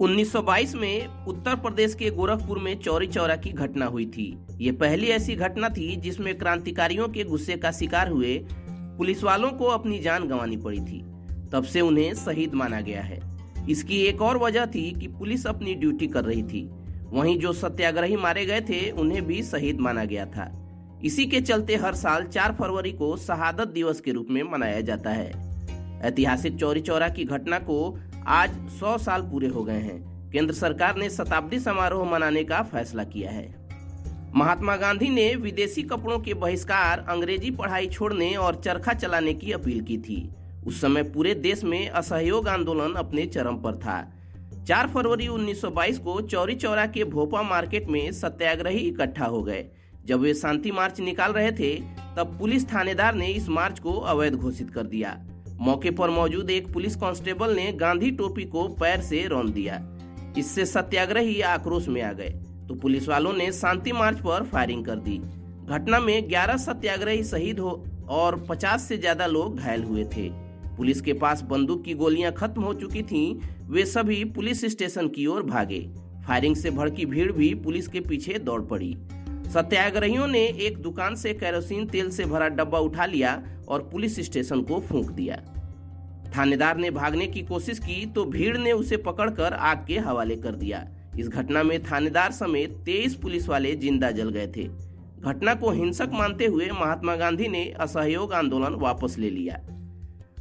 1922 में उत्तर प्रदेश के गोरखपुर में चौरी चौरा की घटना हुई थी। ये पहली ऐसी घटना थी जिसमें क्रांतिकारियों के गुस्से का शिकार हुए पुलिस वालों को अपनी जान गंवानी पड़ी थी। तब से उन्हें शहीद माना गया है। इसकी एक और वजह थी कि पुलिस अपनी ड्यूटी कर रही थी। वहीं जो सत्याग्रही मारे गए थे, उन्हें भी शहीद माना गया था। इसी के चलते हर साल 4 फरवरी को शहादत दिवस के रूप में मनाया जाता है। ऐतिहासिक चौरी चौरा की घटना को आज 100 साल पूरे हो गए हैं। केंद्र सरकार ने शताब्दी समारोह मनाने का फैसला किया है। महात्मा गांधी ने विदेशी कपड़ों के बहिष्कार, अंग्रेज़ी पढ़ाई छोड़ने और चरखा चलाने की अपील की थी। उस समय पूरे देश में असहयोग आंदोलन अपने चरम पर था। 4 फरवरी 1922 को चौरी चौरा के भोपा मार्केट में सत्याग्रही इकट्ठा हो गए। जब वे शांति मार्च निकाल रहे थे, तब पुलिस थानेदार ने इस मार्च को अवैध घोषित कर दिया। मौके पर मौजूद एक पुलिस कांस्टेबल ने गांधी टोपी को पैर से रौन दिया। इससे सत्याग्रही आक्रोश में आ गए। तो पुलिस वालों ने शांति मार्च पर फायरिंग कर दी। घटना में 11 सत्याग्रही शहीद हो और 50 से ज़्यादा लोग घायल हुए थे। पुलिस के पास बंदूक की गोलियाँ खत्म हो चुकी थीं, वे सभी पुलिस स्टेशन की ओर भागे। फायरिंग से भड़की भीड़ भी पुलिस के पीछे दौड़ पड़ी। सत्याग्रहियों ने एक दुकान से कैरोसिन तेल से भरा डब्बा उठा लिया और पुलिस स्टेशन को फूंक दिया। थानेदार ने भागने की कोशिश की तो भीड़ ने उसे पकड़कर आग के हवाले कर दिया। इस घटना में थानेदार समेत तेईस पुलिस वाले ज़िंदा जल गए थे। घटना को हिंसक मानते हुए महात्मा गांधी ने असहयोग आंदोलन वापस ले लिया।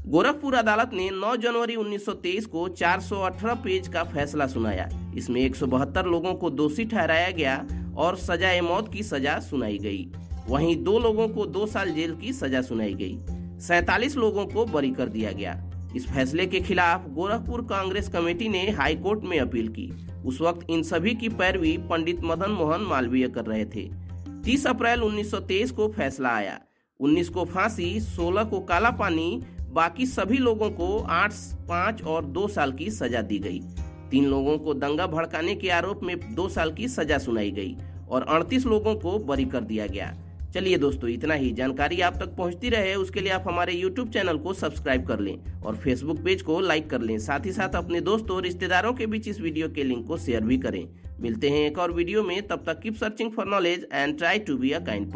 गोरखपुर अदालत ने 9 जनवरी 1923 को 418 पेज का फैसला सुनाया। इसमें एक सौ बहत्तर लोगों को दोषी ठहराया गया और सजाए मौत की सजा सुनाई गई। वहीं दो लोगों को दो साल जेल की सजा सुनाई गई। सैतालीस लोगों को बरी कर दिया गया। इस फैसले के खिलाफ गोरखपुर कांग्रेस कमेटी ने हाई कोर्ट में अपील की। उस वक्त इन सभी की पैरवी पंडित मदन मोहन मालवीय कर रहे थे। 30 अप्रैल 1923 को फैसला आया। 19 को फांसी 16 को काला पानी, बाकी सभी लोगों को आठ, पाँच और दो साल की सजा दी गई। तीन लोगों को दंगा भड़काने के आरोप में दो साल की सजा सुनाई गई। और अड़तीस लोगों को बरी कर दिया गया। चलिए दोस्तों, इतना ही। जानकारी आप तक पहुँचती रहे, उसके लिए आप हमारे YouTube चैनल को सब्सक्राइब कर लें और Facebook पेज को लाइक कर लें। साथ ही साथ अपने दोस्तों और रिश्तेदारों के बीच इस वीडियो के लिंक को शेयर भी करें। मिलते हैं एक और वीडियो में। तब तक keep searching for knowledge and try to be a kind